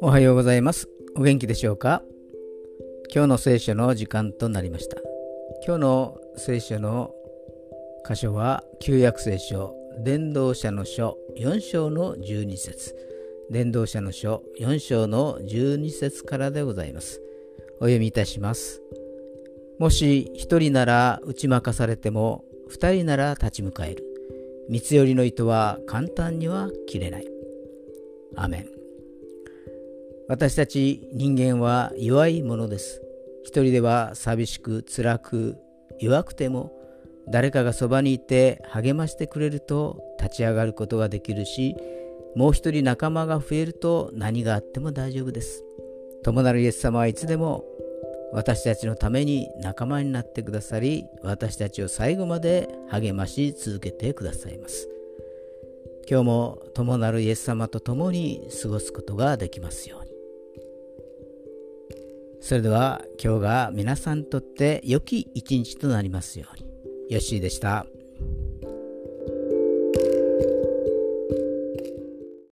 おはようございます。お元気でしょうか？今日の聖書の時間となりました。今日の聖書の箇所は旧約聖書伝道者の書4章の12節。伝道者の書4章の12節からでございます。お読みいたします。もし一人なら打ち負かされても二人なら立ち向かえる。三つ寄りの糸は簡単には切れない。アメン。私たち人間は弱いものです。一人では寂しく辛く弱くても誰かがそばにいて励ましてくれると立ち上がることができるしもう一人仲間が増えると何があっても大丈夫です。友なるイエス様はいつでも私たちのために仲間になってくださり私たちを最後まで励まし続けてくださいます今日も友なるイエス様と共に過ごすことができますようにそれでは今日が皆さんにとって良き一日となりますように。よッしーでした。